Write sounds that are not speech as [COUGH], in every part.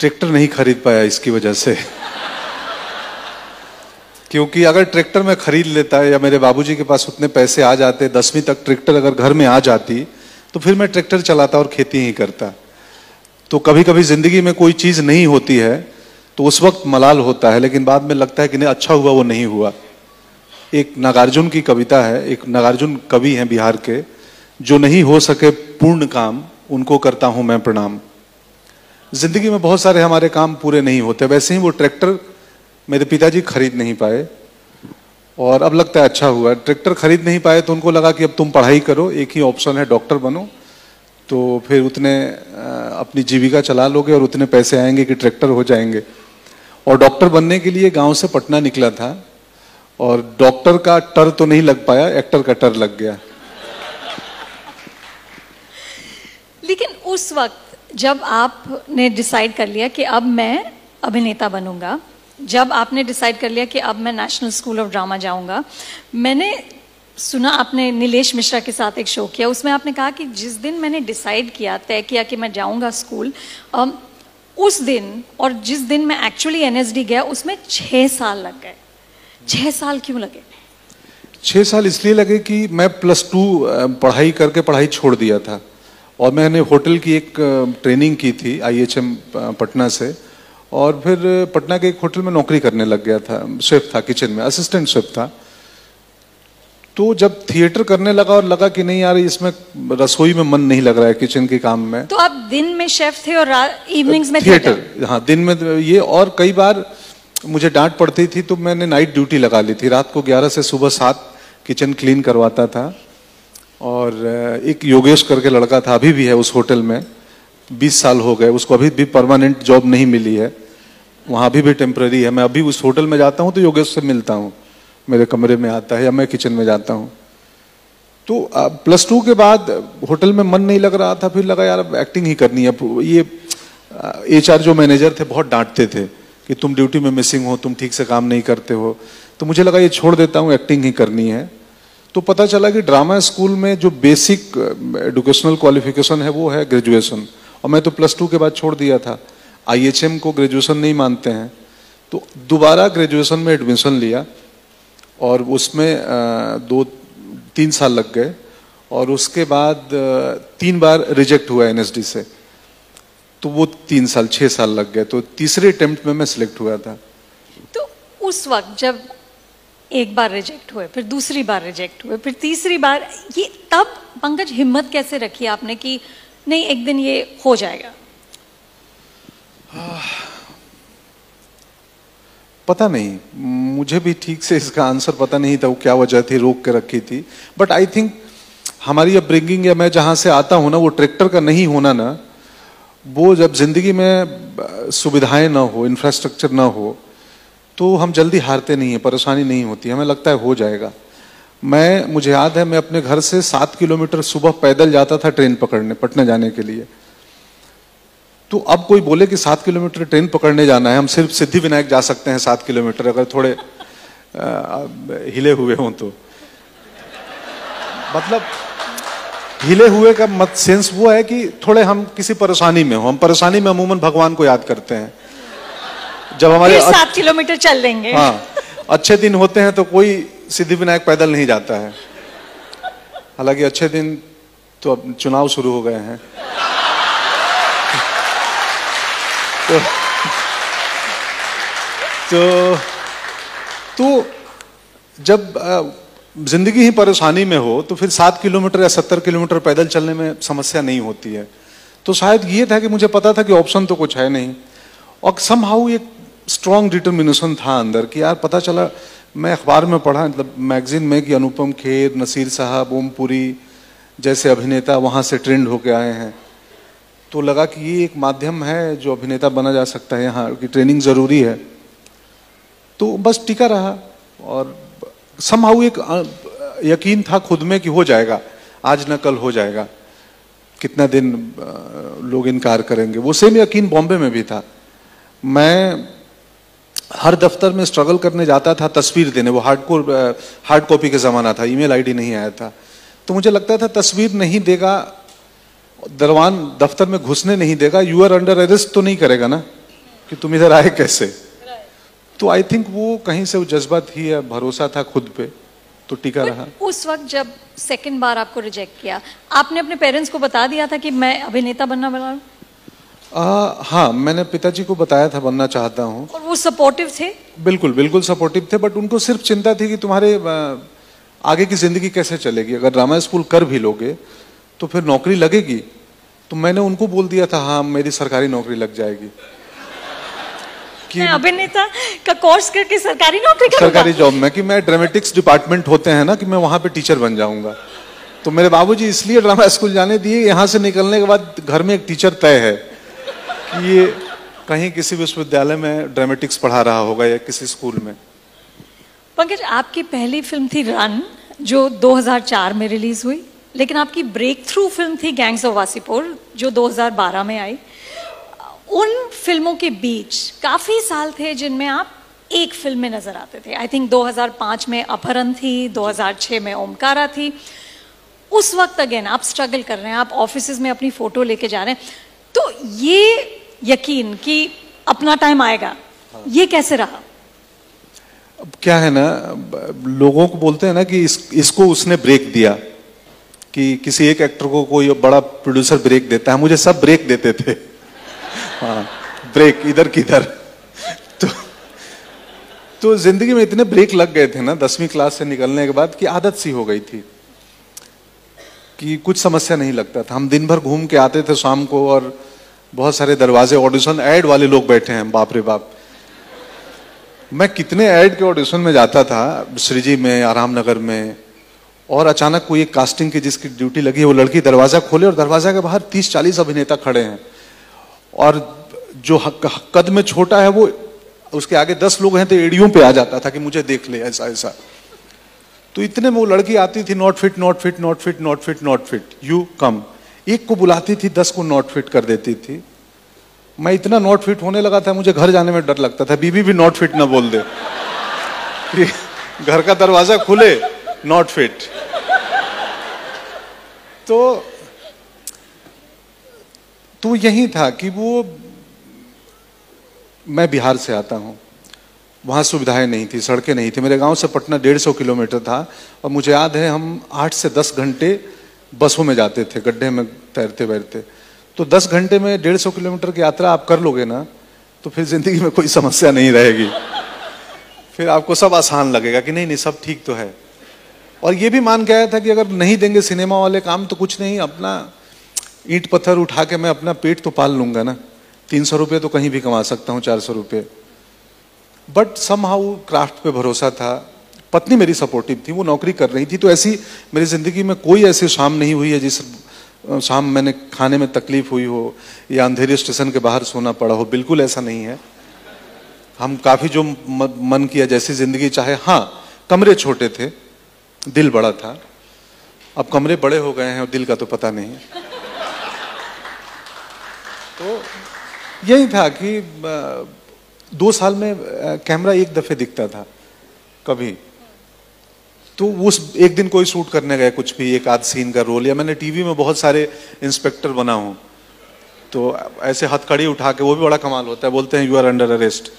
Tractor नहीं खरीद पाया इसकी वजह से। क्योंकि अगर ट्रैक्टर में खरीद लेता या मेरे बाबूजी के पास उतने पैसे आ जाते, दसवीं तक ट्रैक्टर अगर घर में आ जाती तो फिर मैं ट्रैक्टर चलाता और खेती ही करता। तो कभी कभी ज़िंदगी में कोई चीज़ नहीं होती है तो उस वक्त मलाल होता है, लेकिन बाद में लगता है कि नहीं अच्छा हुआ, वो नहीं हुआ। एक नागार्जुन की कविता है, एक नागार्जुन कवि हैं बिहार के, जो नहीं हो सके पूर्ण काम, उनको करता हूँ मैं प्रणाम। ज़िंदगी में बहुत सारे हमारे काम पूरे नहीं होते, वैसे ही वो ट्रैक्टर मेरे पिताजी खरीद नहीं पाए। और अब लगता है अच्छा हुआ, ट्रैक्टर खरीद नहीं पाए तो उनको लगा कि अब तुम पढ़ाई करो, एक ही ऑप्शन है डॉक्टर बनो। तो फिर उतने अपनी जीविका चला लोगे और उतने पैसे आएँगे कि ट्रैक्टर हो जाएँगे। और डॉक्टर बनने के लिए गाँव से पटना निकला था और डॉक्टर का टर तो नहीं लग पाया, एक्टर का टर लग गया। लेकिन उस वक्त जब आपने डिसाइड कर लिया कि अब मैं अभिनेता बनूँगा, जब आपने डिसाइड कर लिया कि अब मैं नेशनल स्कूल ऑफ़ ड्रामा जाऊँगा, मैंने सुना आपने नीलेश मिश्रा के साथ एक शो किया, उसमें आपने कहा कि जिस दिन मैंने डिसाइड किया, तय किया कि मैं जाऊँगा स्कूल उस दिन और जिस दिन मैं एक्चुअली एनएसडी गया, उसमें छः साल लग गए। छः साल क्यों लगे? छः साल इसलिए लगे कि मैं प्लस टू पढ़ाई करके पढ़ाई छोड़ दिया था। और मैंने होटल की एक ट्रेनिंग की थी आईएचएम पटना से। और फिर पटना के एक होटल में नौकरी करने लग गया था शेफ था किचन में असिस्टेंट शेफ था। तो जब थिएटर करने लगा और लगा कि नहीं यार इसमें रसोई में मन नहीं लग रहा है किचन के काम में। तो आप दिन में शेफ थे और इवनिंग्स में थिएटर हाँ दिन में ये और कई बार मुझे डांट पड़ती थी तो मैंने नाइट ड्यूटी लगा ली थी। रात को 11 से सुबह सात किचन क्लीन करवाता था। और एक योगेश करके लड़का था, अभी भी है उस होटल में, बीस साल हो गए, उसको अभी भी परमानेंट जॉब नहीं मिली है, वहाँ अभी भी टेम्पररी है, मैं अभी उस होटल में जाता हूँ तो योगेश से मिलता हूँ, मेरे कमरे में आता है या मैं किचन में जाता हूँ। तो प्लस टू के बाद होटल में मन नहीं लग रहा था, फिर लगा यार एक्टिंग ही करनी है ये एच जो मैनेजर थे बहुत डांटते थे, कि तुम ड्यूटी में मिसिंग हो, तुम ठीक से काम नहीं करते हो तो मुझे लगा ये छोड़ देता हूँ एक्टिंग ही करनी है। तो पता चला कि ड्रामा स्कूल में जो बेसिक एजुकेशनल क्वालिफिकेशन है, वो है ग्रेजुएशन और मैं तो प्लस टू के बाद छोड़ दिया था। आईएचएम को ग्रेजुएशन नहीं मानते हैं। तो दोबारा ग्रेजुएशन में एडमिशन लिया और उसमें दो, तीन साल लग गए और उसके बाद तीन बार रिजेक्ट हुआ एनएसडी से। तो वो तीन साल, छह साल लग गए। तो तीसरे अटेम्प्ट में मैं सिलेक्ट हुआ था। तो उस वक्त जब एक बार रिजेक्ट हुए, फिर दूसरी बार रिजेक्ट हुए, फिर तीसरी बार, ये तब पंकज हिम्मत कैसे रखी आपने कि नहीं, एक दिन ये हो जाएगा? पता नहीं, मुझे भी ठीक से इसका आंसर पता नहीं था वो क्या वजह थी, रोक के रखी थी। बट आई थिंक हमारी अपब्रिंगिंग या मैं जहाँ से आता हूँ ना, वो ट्रैक्टर का नहीं होना ना, वो जब ज़िंदगी में सुविधाएँ ना हो इंफ्रास्ट्रक्चर ना हो तो हम जल्दी हारते नहीं है परेशानी नहीं होती हमें लगता है हो जाएगा। मैं मुझे याद है मैं अपने घर से सात किलोमीटर सुबह पैदल जाता था ट्रेन पकड़ने पटना जाने के लिए। तो अब कोई बोले कि सात किलोमीटर ट्रेन पकड़ने जाना है हम सिर्फ़ सिद्धि विनायक जा सकते हैं सात किलोमीटर अगर थोड़े आ, हिले हुए हों तो। मतलब हिले हुए का मत सेंस वो है कि थोड़े हम किसी परेशानी में हो हम परेशानी में अमूमन भगवान को याद करते हैं। जब हमारे सात किलोमीटर चल लेंगे हाँ अच्छे दिन होते हैं तो कोई सिद्धि विनायक पैदल नहीं जाता है। हालाँकि अच्छे दिन तो अब चुनाव शुरू हो गए हैं। तो तो, तो जब ज़िंदगी ही परेशानी में हो तो फिर सात किलोमीटर या सत्तर किलोमीटर पैदल चलने में समस्या नहीं होती है। तो शायद ये था कि मुझे पता था कि ऑप्शन तो कुछ है नहीं। और समहाउ एक स्ट्रॉन्ग डिटर्मिनेशन था अंदर कि यार पता चला, मैं अखबार में पढ़ा मतलब मैगजीन में कि अनुपम खेर, नसीर साहब ओमपुरी जैसे अभिनेता वहाँ से ट्रेंड होके आए हैं। तो लगा कि ये एक माध्यम है जो अभिनेता बना जा सकता है यहाँ, की ट्रेनिंग ज़रूरी है। तो बस टिका रहा और समहाउ एक यकीन था खुद में कि हो जाएगा, आज न कल हो जाएगा। कितना दिन लोग इनकार करेंगे। वो सेम यकीन बॉम्बे में भी था। मैं हर दफ्तर में स्ट्रगल करने जाता था तस्वीर देने। वो हार्ड हार्ड कॉपी का ज़माना था ईमेल आईडी नहीं आया था। तो मुझे लगता था तस्वीर नहीं देगा दरवान दफ्तर में घुसने नहीं देगा। यू आर अंडर अरेस्ट तो नहीं करेगा ना कि तुम इधर आए कैसे? तो आई थिंक वो कहीं से वो जज्बा थी या भरोसा था खुद पे तो टिका रहा। उस वक्त जब सेकंड बार आपको रिजेक्ट किया आपने अपने पेरेंट्स को बता दिया था कि मैं अभिनेता बनना हूँ? आ, हाँ मैंने पिताजी को बताया था बनना चाहता हूँ। और वो सपोर्टिव थे? बिल्कुल बिल्कुल सपोर्टिव थे बट उनको सिर्फ़ चिंता थी कि तुम्हारे आगे की ज़िंदगी कैसे चलेगी। अगर ड्रामा स्कूल कर भी लोगे तो फिर नौकरी लगेगी। तो मैंने उनको बोल दिया था हाँ मेरी सरकारी नौकरी लग जाएगी। कि अभिनेता का कोर्स करके सरकारी नौकरी सरकारी जॉब में कि मैं ड्रामेटिक्स डिपार्टमेंट होते हैं ना कि मैं वहाँ पे टीचर बन जाऊँगा। तो मेरे बाबूजी इसलिए ड्रामा स्कूल जाने दिए यहाँ से निकलने के बाद घर में एक टीचर तय है। कि ये कहीं किसी विश्वविद्यालय में ड्रामेटिक्स पढ़ा रहा होगा या किसी स्कूल में। पंकज, आपकी पहली फ़िल्म थी रन जो 2004 में रिलीज़ हुई, लेकिन आपकी ब्रेक थ्रू फ़िल्म थी गैंग्स ऑफ़ वासीपुर जो 2012 में आई। उन फ़िल्मों के बीच काफ़ी साल थे जिनमें आप एक फ़िल्म में नज़र आते थे। आई थिंक 2005 में अपहरण थी 2006 में ओमकारा थी। उस वक्त अगेन आप स्ट्रगल कर रहे हैं, आप ऑफ़िस में अपनी फ़ोटो लेके जा रहे हैं। तो ये यकीन कि अपना टाइम आएगा। ये कैसे रहा? अब क्या है ना लोगों को बोलते हैं ना कि इस, इसको उसने ब्रेक दिया कि किसी एक एक्टर को कोई बड़ा प्रोड्यूसर ब्रेक देता है। मुझे सब ब्रेक देते थे। हाँ ब्रेक इधर किधर। तो तो ज़िंदगी में इतने ब्रेक लग गए थे ना दसवीं क्लास से निकलने के बाद कि आदत सी हो गई थी। कि कुछ समस्या नहीं लगता था। हम दिन भर घूम के आते थे शाम को और बहुत सारे दरवाजे ऑडिशन ऐड वाले लोग बैठे हैं, बाप रे बाप। मैं कितने ऐड के ऑडिशन में जाता था, श्रीजी में आराम नगर में, और अचानक कोई एक कास्टिंग की जिसकी ड्यूटी लगी है वो लड़की दरवाज़ा खोले और दरवाज़ा के बाहर तीस चालीस अभिनेता खड़े हैं। और जो कद में छोटा है वो, उसके आगे दस लोग हैं तो एडियो पे आ जाता था कि मुझे देख ले, ऐसा ऐसा। तो इतने में वो लड़की आती थी not fit not fit not fit not fit not fit you come एक को बुलाती थी, दस को नॉट फिट कर देती थी। मैं इतना नॉट फिट होने लगा था, मुझे घर जाने में डर लगता था। बीबी भी नॉट फिट ना बोल दे। [LAUGHS] घर का दरवाज़ा खुले नॉट फिट तो तो यही था कि वो, मैं बिहार से आता हूँ। वहाँ सुविधाएँ नहीं थी, सड़कें नहीं थी। मेरे गाँव से पटना डेढ़ सौ किलोमीटर था और मुझे याद है हम आठ से दस घंटे बसों में जाते थे, गड्ढे में तैरते बैरते तो दस घंटे में डेढ़ सौ किलोमीटर की यात्रा आप कर लोगे ना तो फिर ज़िंदगी में कोई समस्या नहीं रहेगी। फिर आपको सब आसान लगेगा कि नहीं नहीं, सब ठीक तो है। और ये भी मान के आया था कि अगर नहीं देंगे सिनेमा वाले काम तो कुछ नहीं, अपना ईंट पत्थर उठा के मैं अपना पेट तो पाल लूँगा ना। तीन सौ रुपये तो कहीं भी कमा सकता हूँ, चार सौ रुपये। बट सम हाउ क्राफ्ट पे भरोसा था। पत्नी मेरी सपोर्टिव थी, वो नौकरी कर रही थी तो ऐसी मेरी ज़िंदगी में कोई ऐसी शाम नहीं हुई है जिस शाम मैंने खाने में तकलीफ़ हुई हो, या अंधेरे स्टेशन के बाहर सोना पड़ा हो, बिल्कुल ऐसा नहीं है। हम काफ़ी जो मन किया, जैसी ज़िंदगी चाहे हाँ कमरे छोटे थे, दिल बड़ा था। अब कमरे बड़े हो गए हैं और दिल का तो पता नहीं तो यही था कि दो साल में कैमरा एक दफे दिखता था, कभी। तो उस, एक दिन कोई शूट करने गए कुछ भी, एक आध सीन का रोल या मैंने टीवी में बहुत सारे इंस्पेक्टर बना हूँ। तो ऐसे हथकड़ी उठा के, वो भी बड़ा कमाल होता है, बोलते हैं यू आर अंडर अरेस्ट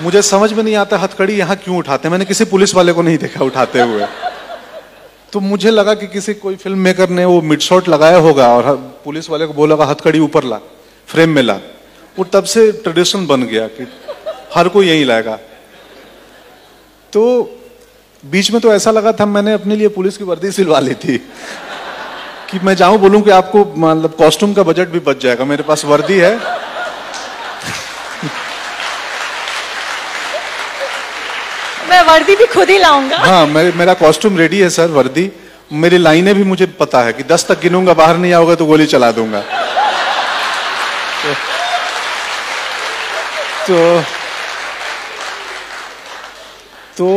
मुझे समझ में नहीं आता हथकड़ी यहाँ क्यों उठाते हैं। मैंने किसी पुलिस वाले को नहीं देखा उठाते हुए। तो मुझे लगा कि किसी कोई फ़िल्म मेकर ने वो मिड शॉट लगाया होगा, और पुलिस वाले को बोला हथकड़ी ऊपर ला फ्रेम में ला। वो तब से ट्रेडिशन बन गया कि हर कोई यही लाएगा तो बीच में तो ऐसा लगा था मैंने अपने लिए पुलिस की वर्दी सिलवा ली थी कि मैं जाऊँ बोलूँ कि आपको मतलब कॉस्ट्यूम का बजट भी बच जाएगा। मेरे पास वर्दी है। मैं वर्दी भी खुद ही लाऊँगा। हाँ मेरे, मेरा कॉस्ट्यूम रेडी है सर वर्दी। मेरी लाइनें भी मुझे पता है कि दस तक गिनूँगा बाहर नहीं आओगे तो गोली चला दूँगा। तो, तो तो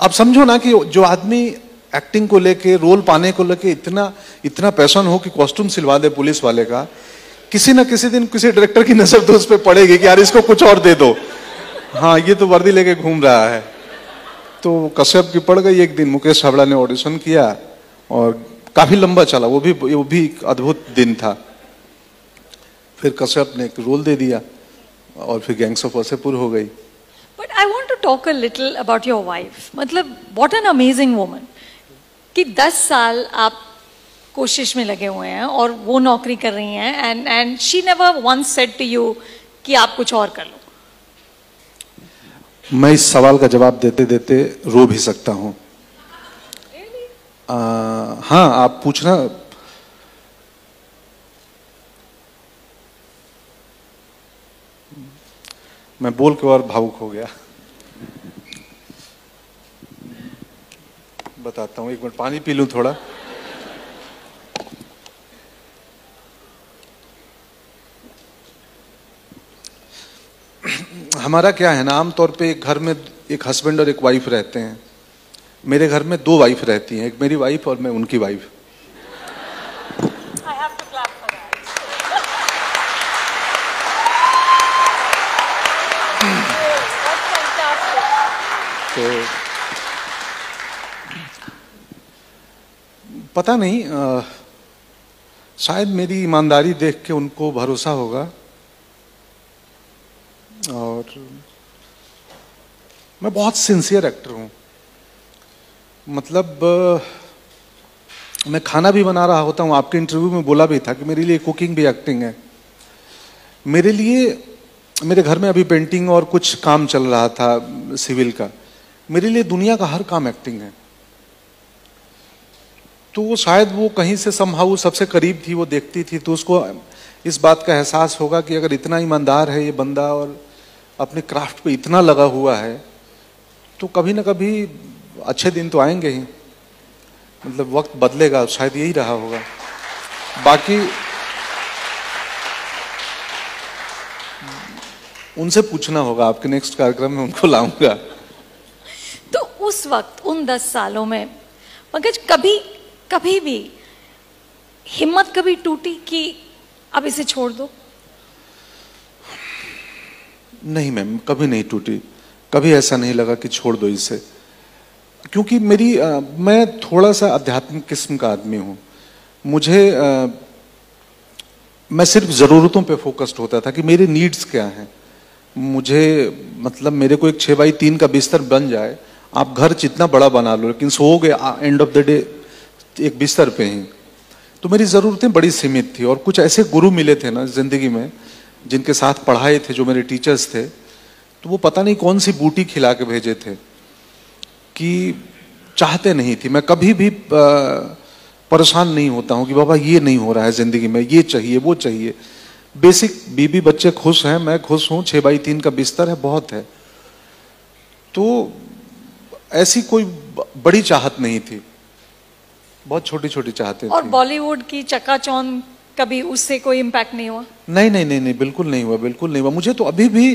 अब समझो ना कि जो आदमी एक्टिंग को लेके रोल पाने को लेके इतना इतना पैसन हो कि कॉस्ट्यूम सिलवा दे पुलिस वाले का, किसी ना किसी दिन किसी डायरेक्टर की नज़र तो उस पर पड़ेगी कि यार इसको कुछ और दे दो। हाँ ये तो वर्दी लेके घूम रहा है। तो कश्यप की पड़ गई एक दिन, मुकेश हावड़ा ने ऑडिशन किया और काफ़ी लंबा चला, वो भी वो भी अद्भुत दिन था। फिर कश्यप ने एक रोल दे दिया। और फिर गैंग्स ऑफ़ वसेपुर हो गई। But I want to talk a little about your wife मतलब वॉट एन अमेजिंग वुमन कि दस साल आप कोशिश में लगे हुए हैं और वो नौकरी कर रही हैं and and she never once said to you कि आप कुछ और कर लो। मैं इस सवाल का जवाब देते देते रो भी सकता हूँ। हाँ आप पूछना मैं बोल के और भावुक हो गया। बताता हूँ, एक मिनट, पानी पी लूँ थोड़ा। हमारा क्या है ना, आमतौर पे एक घर में एक हस्बैंड और एक वाइफ रहते हैं। मेरे घर में दो वाइफ रहती हैं, एक मेरी वाइफ और मैं उनकी वाइफ तो पता नहीं आ, शायद मेरी ईमानदारी देख के उनको भरोसा होगा। और मैं बहुत सिंसियर एक्टर हूँ। मतलब मैं खाना भी बना रहा होता हूँ। आपके इंटरव्यू में बोला भी था कि मेरे लिए कुकिंग भी एक्टिंग है। मेरे लिए मेरे घर में अभी पेंटिंग और कुछ काम चल रहा था सिविल का। मेरे लिए दुनिया का हर काम एक्टिंग है। तो वो शायद वो कहीं से संभाव सबसे करीब थी, वो देखती थी तो उसको इस बात का एहसास होगा कि अगर इतना ईमानदार है ये बंदा और अपने क्राफ्ट पे इतना लगा हुआ है तो कभी ना कभी अच्छे दिन तो आएँगे ही। मतलब वक्त बदलेगा, शायद यही रहा होगा। बाकी उनसे पूछना होगा, आपके नेक्स्ट कार्यक्रम में उनको लाऊँगा। तो उस वक्त, उन दस सालों में, पंकज, कभी कभी भी हिम्मत कभी टूटी कि अब इसे छोड़ दो? नहीं मैम कभी नहीं टूटी। कभी ऐसा नहीं लगा कि छोड़ दो इसे। क्योंकि मेरी आ, मैं थोड़ा सा आध्यात्मिक किस्म का आदमी हूँ। मुझे आ, मैं सिर्फ़ ज़रूरतों पे फोकस्ड होता था कि मेरे नीड्स क्या हैं। मुझे मतलब मेरे को एक छः बाई तीन का बिस्तर बन जाए आप घर जितना बड़ा बना लो लेकिन सो गए एंड ऑफ़ द डे एक बिस्तर पे ही। तो मेरी ज़रूरतें बड़ी सीमित थी और कुछ ऐसे गुरु मिले थे ना ज़िंदगी में, जिनके साथ पढ़ाए थे, जो मेरे टीचर्स थे तो वो पता नहीं कौन सी बूटी खिला के भेजे थे कि चाहते नहीं थी। मैं कभी भी परेशान नहीं होता हूँ कि बाबा ये नहीं हो रहा है ज़िंदगी में, ये चाहिए, वो चाहिए। बेसिक बीबी बच्चे खुश हैं, मैं खुश हूँ छः बाई तीन का बिस्तर है, बहुत है। तो ऐसी कोई बड़ी चाहत नहीं थी। बहुत छोटी छोटी चाहते और बॉलीवुड की चकाचौंध कभी उससे कोई इम्पैक्ट नहीं हुआ? नहीं नहीं नहीं नहीं बिल्कुल नहीं हुआ बिल्कुल नहीं हुआ। मुझे तो अभी भी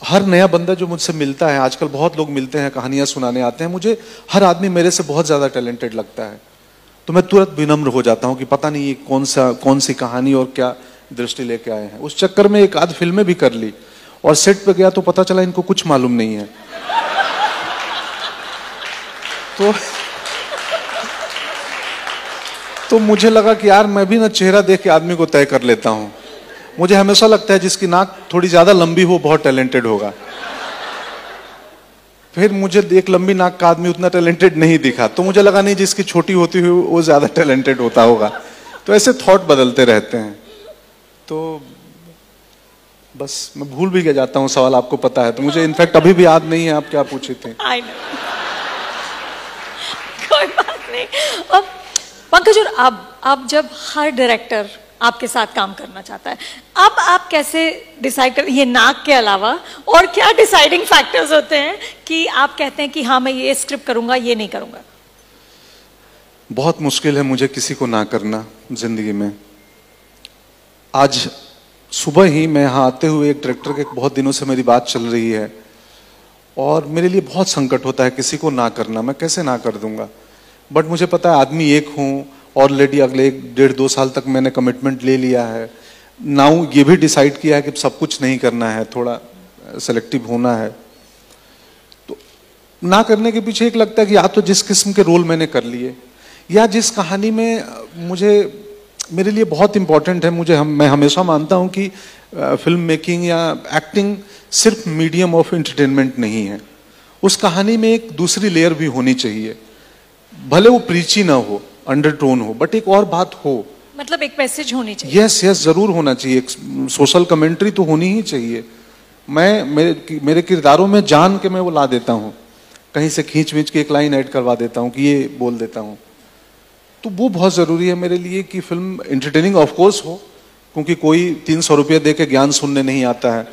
हर नया बंदा जो मुझसे मिलता है आजकल बहुत लोग मिलते हैं कहानियाँ सुनाने आते हैं मुझे हर आदमी मेरे से बहुत ज़्यादा टैलेंटेड लगता है। तो मैं तुरंत विनम्र हो जाता हूँ कि पता नहीं ये कौन सा कौन सी कहानी और क्या दृष्टि लेके आए हैं। उस चक्कर में एक आध फ़िल्में भी कर ली और सेट पे गया तो पता चला इनको कुछ मालूम नहीं है। तो तो मुझे लगा कि यार मैं भी ना चेहरा देख के आदमी को तय कर लेता हूँ। मुझे हमेशा लगता है जिसकी नाक थोड़ी ज़्यादा लंबी हो, बहुत टैलेंटेड होगा। फिर मुझे एक लंबी नाक का आदमी उतना टैलेंटेड नहीं दिखा। तो मुझे लगा नहीं जिसकी छोटी होती हुई वो ज़्यादा टैलेंटेड होता होगा। तो ऐसे थॉट बदलते रहते हैं। तो बस मैं भूल भी गया जाता हूँ सवाल, आपको पता है। तो मुझे इनफैक्ट अभी भी याद नहीं है आप क्या पूछे थे। [LAUGHS] कोई बात नहीं। अब पंकज, और अब अब जब हर डायरेक्टर आपके साथ काम करना चाहता है, अब आप कैसे डिसाइड कर, ये नाक के अलावा और क्या डिसाइडिंग फैक्टर्स होते हैं कि आप कहते हैं कि हाँ मैं ये स्क्रिप्ट करूँगा, ये नहीं करूँगा? बहुत मुश्किल है मुझे किसी को ना करना ज़िंदगी में। आज सुबह ही मैं यहाँ आते हुए एक डायरेक्टर के बहुत दिनों से मेरी बात चल रही है और मेरे लिए बहुत संकट होता है किसी को ना करना, मैं कैसे ना कर दूँगा? बट मुझे पता है आदमी एक हूँ ऑलरेडी अगले एक डेढ़ दो साल तक मैंने कमिटमेंट ले लिया है। नाउ ये भी डिसाइड किया है कि सब कुछ नहीं करना है, थोड़ा सेलेक्टिव होना है। तो ना करने के पीछे एक लगता है कि या तो जिस किस्म के रोल मैंने कर लिए, या जिस कहानी में मुझे, मेरे लिए बहुत इंपॉर्टेंट है। मुझे हम, मैं हमेशा मानता हूँ कि फ़िल्म मेकिंग या एक्टिंग सिर्फ़ मीडियम ऑफ़ एंटरटेनमेंट नहीं है। उस कहानी में एक दूसरी लेयर भी होनी चाहिए। भले वो प्रीची ना हो अंडरटोन हो बट एक और बात हो। मतलब एक मैसेज होनी चाहिए। यस yes, यस yes, ज़रूर होना चाहिए। एक सोशल कमेंट्री तो होनी ही चाहिए। मैं मेरे मेरे किरदारों में जान के मैं वो ला देता हूँ। कहीं से खींच वींच के एक लाइन ऐड करवा देता हूँ कि ये बोल देता हूँ। तो वो बहुत ज़रूरी है मेरे लिए कि फ़िल्म एंटरटेनिंग ऑफ़ कोर्स हो क्योंकि कोई तीन सौ रुपये दे के ज्ञान सुनने नहीं आता है।